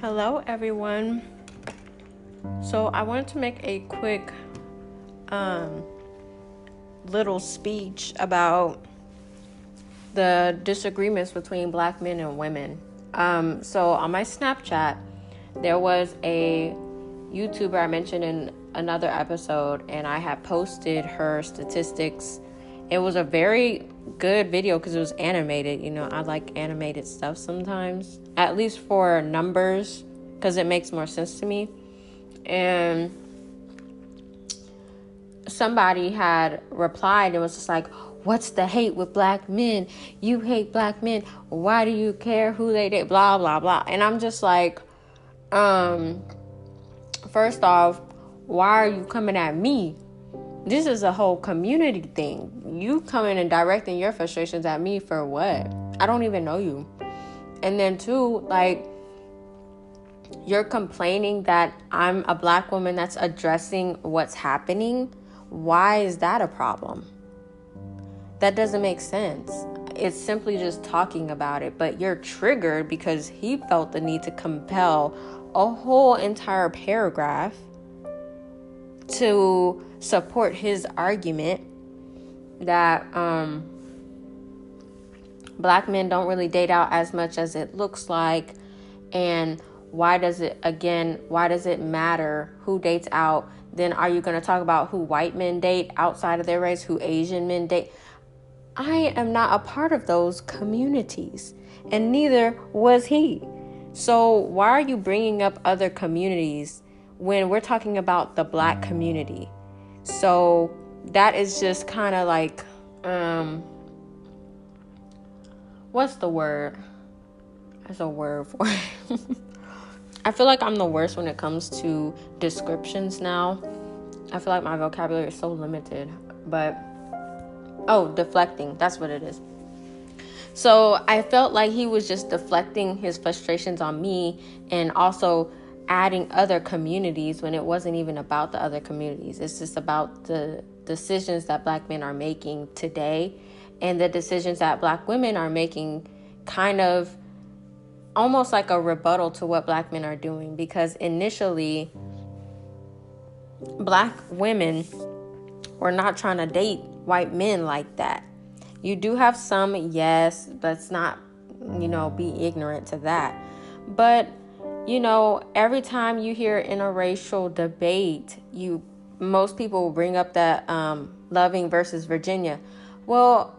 Hello, everyone. So, I wanted to make a quick um, little speech about the disagreements between black men and women. Um, so, on my Snapchat, there was a YouTuber I mentioned in another episode, and I had posted her statistics. It was a very good video because it was animated. You know, I like animated stuff sometimes, at least for numbers, because it makes more sense to me. And somebody had replied and was just like, What's the hate with black men? You hate black men. Why do you care who they date? Blah, blah, blah. And I'm just like, um, first off, why are you coming at me? This is a whole community thing. You coming and directing your frustrations at me for what? I don't even know you. And then, two, like, you're complaining that I'm a black woman that's addressing what's happening. Why is that a problem? That doesn't make sense. It's simply just talking about it, but you're triggered because he felt the need to compel a whole entire paragraph to support his argument that um, black men don't really date out as much as it looks like. And why does it again why does it matter who dates out? Then are you going to talk about who white men date outside of their race who asian men date? I am not a part of those communities and neither was he. So why are you bringing up other communities when we're talking about the black community so that is just kind of like um what's the word there's a word for it I feel like I'm the worst when it comes to descriptions now. I feel like my vocabulary is so limited. But, oh, deflecting. That's what it is. So I felt like he was just deflecting his frustrations on me and also adding other communities when it wasn't even about the other communities. It's just about the decisions that black men are making today and the decisions that black women are making kind of almost like a rebuttal to what black men are doing because initially black women were not trying to date white men like that. You do have some, yes, let's not, you know, be ignorant to that. But, you know, every time you hear interracial debate, you most people bring up that um, Loving versus Virginia. Well,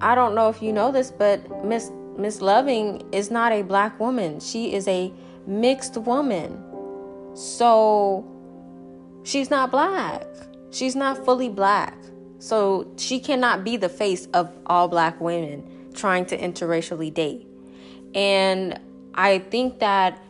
I don't know if you know this, but Miss Miss Loving is not a black woman. She is a mixed woman. So she's not black. She's not fully black. So she cannot be the face of all black women trying to interracially date. And I think that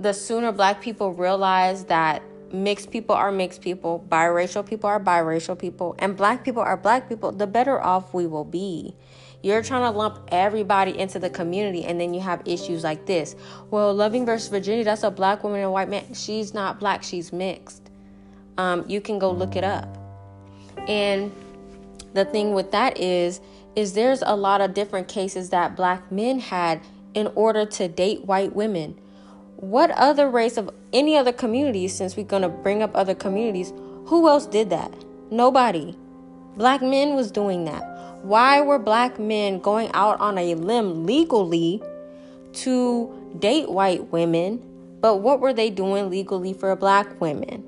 the sooner black people realize that mixed people are mixed people, biracial people are biracial people, and black people are black people, the better off we will be. You're trying to lump everybody into the community, and then you have issues like this. Well, Loving versus Virginia, that's a black woman and a white man. She's not black, she's mixed. Um, you can go look it up. And the thing with that is, is there's a lot of different cases that black men had in order to date white women. What other race of any other communities, since we're going to bring up other communities, who else did that? Nobody. Black men was doing that. Why were black men going out on a limb legally to date white women? But what were they doing legally for black women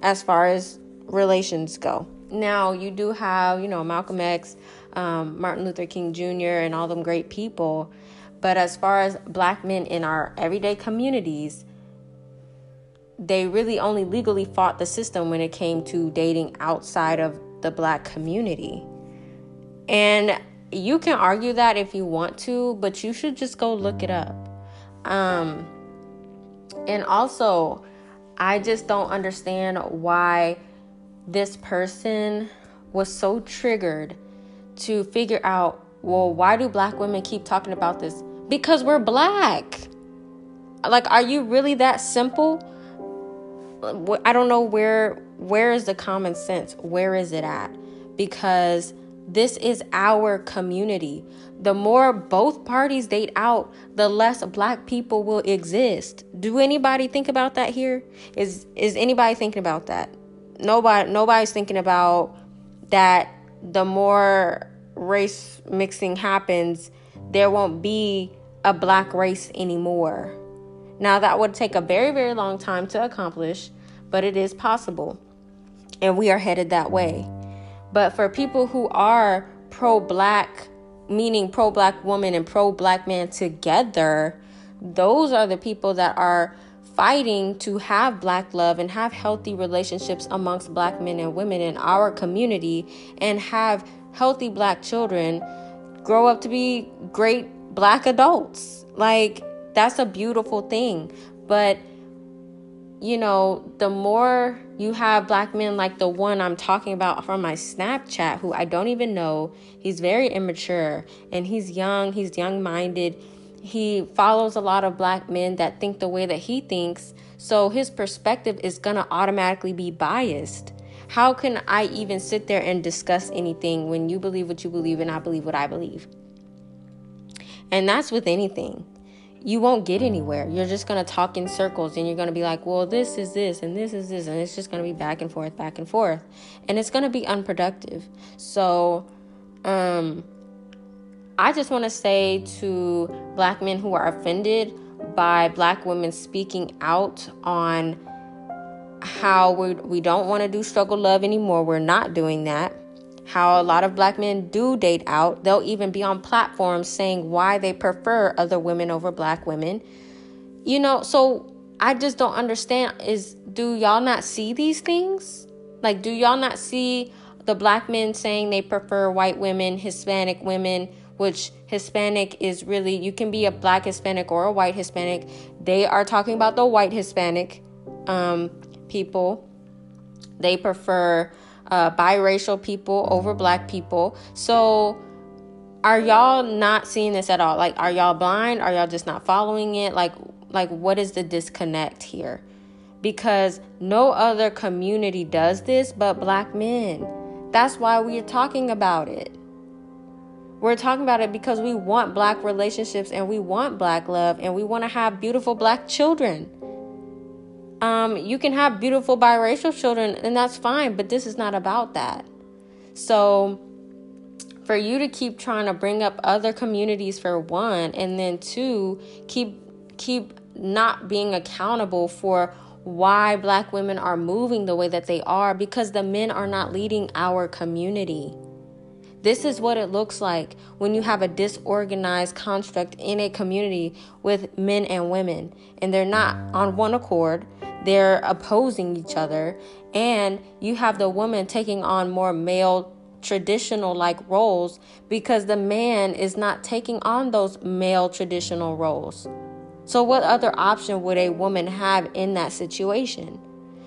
as far as relations go? Now, you do have, you know, Malcolm X, um, Martin Luther King Jr., and all them great people. But as far as black men in our everyday communities, they really only legally fought the system when it came to dating outside of the black community. And you can argue that if you want to, but you should just go look it up. Um, and also, I just don't understand why this person was so triggered to figure out, well, why do black women keep talking about this? Because we're black. Like, are you really that simple? I don't know where where is the common sense? Where is it at? Because This is our community. The more both parties date out, the less black people will exist. Do anybody think about that here? Is is anybody thinking about that? Nobody nobody's thinking about that the more race mixing happens, there won't be a black race anymore. Now, that would take a very, very long time to accomplish, but it is possible. And we are headed that way. But for people who are pro black, meaning pro black woman and pro black man together, those are the people that are fighting to have black love and have healthy relationships amongst black men and women in our community and have healthy black children grow up to be great black adults. Like, that's a beautiful thing. But, you know, the more you have black men like the one I'm talking about from my Snapchat, who I don't even know, he's very immature and he's young, he's young minded. He follows a lot of black men that think the way that he thinks. So his perspective is going to automatically be biased. How can I even sit there and discuss anything when you believe what you believe and I believe what I believe? And that's with anything. You won't get anywhere. You're just going to talk in circles and you're going to be like, well, this is this and this is this. And it's just going to be back and forth, back and forth. And it's going to be unproductive. So, um, I just want to say to black men who are offended by black women speaking out on how we, we don't want to do struggle love anymore. We're not doing that how a lot of black men do date out. They'll even be on platforms saying why they prefer other women over black women. You know, so I just don't understand is do y'all not see these things? Like do y'all not see the black men saying they prefer white women, Hispanic women, which Hispanic is really you can be a black Hispanic or a white Hispanic. They are talking about the white Hispanic um, people. They prefer uh, biracial people over black people. So, are y'all not seeing this at all? Like, are y'all blind? Are y'all just not following it? Like, like what is the disconnect here? Because no other community does this but black men. That's why we're talking about it. We're talking about it because we want black relationships and we want black love and we want to have beautiful black children. Um, you can have beautiful biracial children, and that's fine, but this is not about that. So, for you to keep trying to bring up other communities for one, and then two, keep keep not being accountable for why black women are moving the way that they are because the men are not leading our community. This is what it looks like when you have a disorganized construct in a community with men and women and they're not on one accord they're opposing each other and you have the woman taking on more male traditional like roles because the man is not taking on those male traditional roles. So, what other option would a woman have in that situation?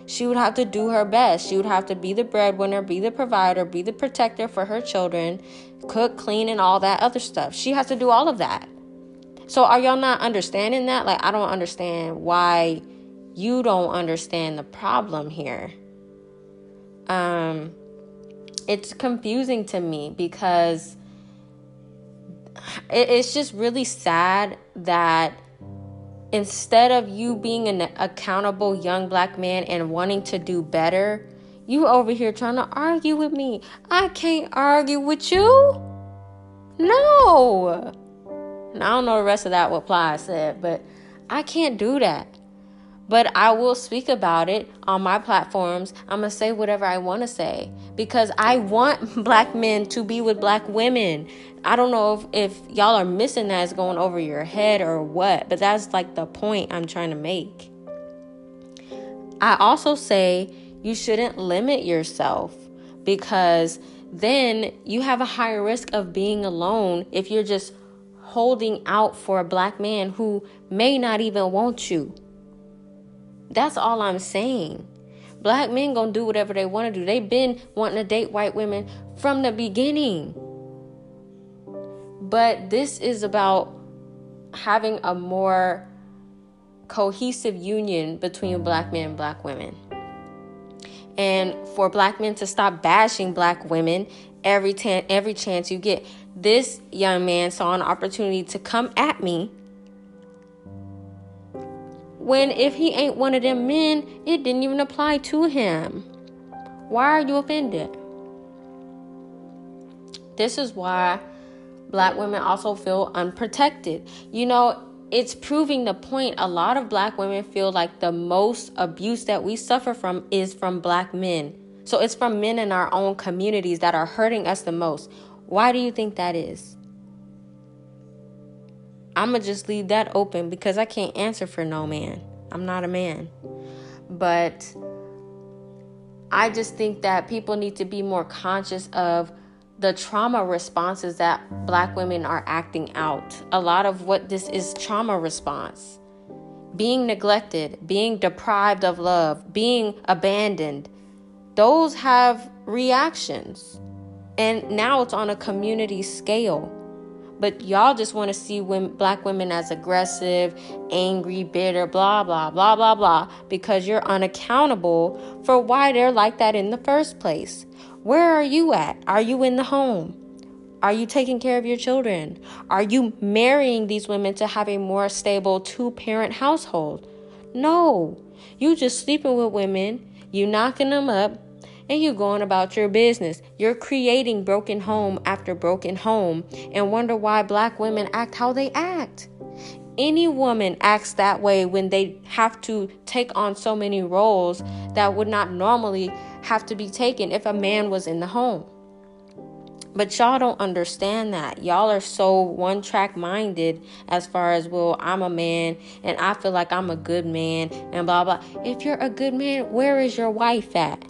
She would have to do her best. She would have to be the breadwinner, be the provider, be the protector for her children, cook, clean, and all that other stuff. She has to do all of that. So, are y'all not understanding that? Like, I don't understand why you don't understand the problem here. Um, it's confusing to me because it's just really sad that instead of you being an accountable young black man and wanting to do better, you over here trying to argue with me. I can't argue with you. No. And I don't know the rest of that what Ply said, but I can't do that but I will speak about it on my platforms. I'm going to say whatever I want to say because I want black men to be with black women. I don't know if, if y'all are missing that, it's going over your head or what, but that's like the point I'm trying to make. I also say you shouldn't limit yourself because then you have a higher risk of being alone if you're just holding out for a black man who may not even want you. That's all I'm saying. Black men gonna do whatever they want to do. They've been wanting to date white women from the beginning. But this is about having a more cohesive union between black men and black women. And for black men to stop bashing black women every tan- every chance you get. This young man saw an opportunity to come at me. When if he ain't one of them men, it didn't even apply to him. Why are you offended? This is why black women also feel unprotected. You know, it's proving the point. A lot of black women feel like the most abuse that we suffer from is from black men. So it's from men in our own communities that are hurting us the most. Why do you think that is? I'm going to just leave that open because I can't answer for no man. I'm not a man. But I just think that people need to be more conscious of the trauma responses that black women are acting out. A lot of what this is trauma response. Being neglected, being deprived of love, being abandoned. Those have reactions. And now it's on a community scale. But y'all just want to see women, black women as aggressive, angry, bitter, blah, blah, blah, blah, blah, because you're unaccountable for why they're like that in the first place. Where are you at? Are you in the home? Are you taking care of your children? Are you marrying these women to have a more stable two parent household? No. You just sleeping with women, you knocking them up, and you going about your business. You're creating broken home after broken home and wonder why black women act how they act. Any woman acts that way when they have to take on so many roles that would not normally have to be taken if a man was in the home. But y'all don't understand that. Y'all are so one track minded as far as, well, I'm a man and I feel like I'm a good man and blah blah. If you're a good man, where is your wife at?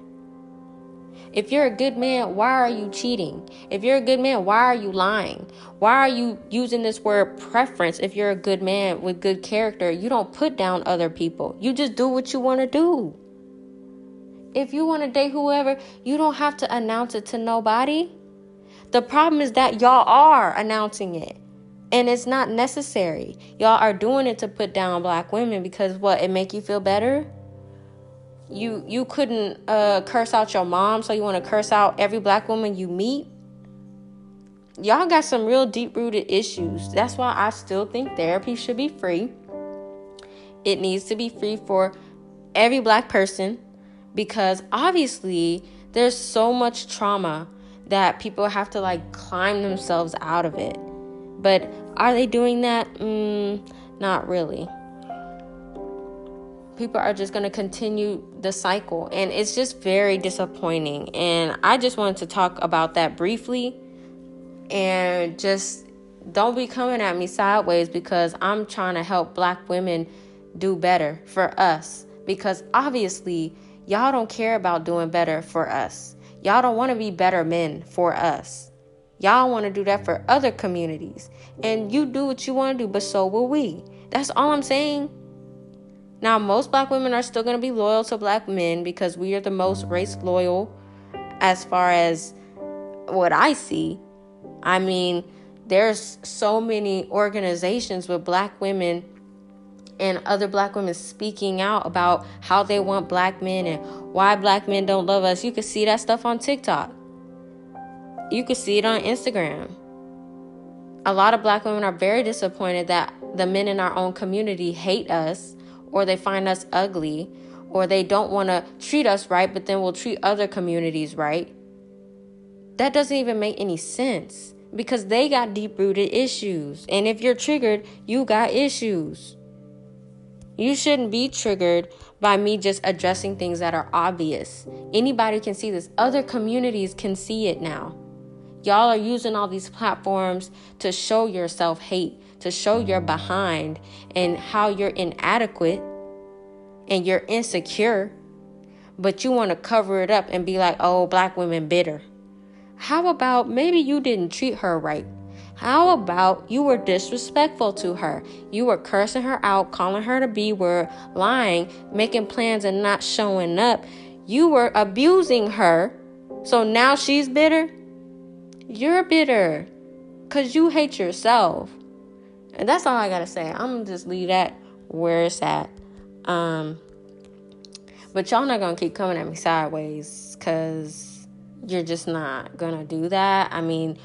If you're a good man, why are you cheating? If you're a good man, why are you lying? Why are you using this word preference if you're a good man with good character? You don't put down other people. You just do what you want to do. If you want to date whoever, you don't have to announce it to nobody. The problem is that y'all are announcing it. And it's not necessary. Y'all are doing it to put down black women because what? It make you feel better? You you couldn't uh, curse out your mom, so you want to curse out every black woman you meet. Y'all got some real deep rooted issues. That's why I still think therapy should be free. It needs to be free for every black person because obviously there's so much trauma that people have to like climb themselves out of it. But are they doing that? Mm, not really people are just going to continue the cycle. And it's just very disappointing. And i just wanted to talk about that briefly. And just don't be coming at me sideways because i'm trying to help black women do better for us. Because obviously y'all don't care about doing better for us. Y'all don't want to be better men for us. Y'all want to do that for other communities. And you do what you want to do but so will we. That's all i'm saying now, most black women are still going to be loyal to black men because we are the most race loyal as far as what I see. I mean, there's so many organizations with black women and other black women speaking out about how they want black men and why black men don't love us. You can see that stuff on TikTok. You can see it on Instagram. A lot of black women are very disappointed that the men in our own community hate us or they find us ugly, or they don't want to treat us right, but then will treat other communities right. That doesn't even make any sense because they got deep rooted issues. And if you're triggered, you got issues. You shouldn't be triggered by me just addressing things that are obvious. Anybody can see this, other communities can see it now. Y'all are using all these platforms to show yourself hate, to show you're behind and how you're inadequate and you're insecure, but you want to cover it up and be like, oh, black women bitter. How about maybe you didn't treat her right? How about you were disrespectful to her? You were cursing her out, calling her to be word, lying, making plans and not showing up. You were abusing her. So now she's bitter? You're bitter because you hate yourself. And that's all I gotta say. I'm gonna just leave that where it's at. Um, but y'all not gonna keep coming at me sideways, cause you're just not gonna do that. I mean,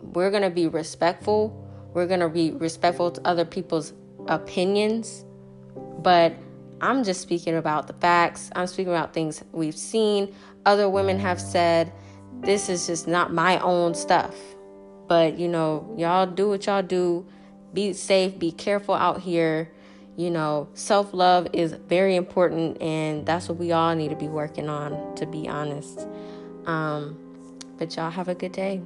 we're gonna be respectful. We're gonna be respectful to other people's opinions, but I'm just speaking about the facts. I'm speaking about things we've seen, other women have said. This is just not my own stuff. But, you know, y'all do what y'all do. Be safe, be careful out here. You know, self love is very important, and that's what we all need to be working on, to be honest. Um, but y'all have a good day.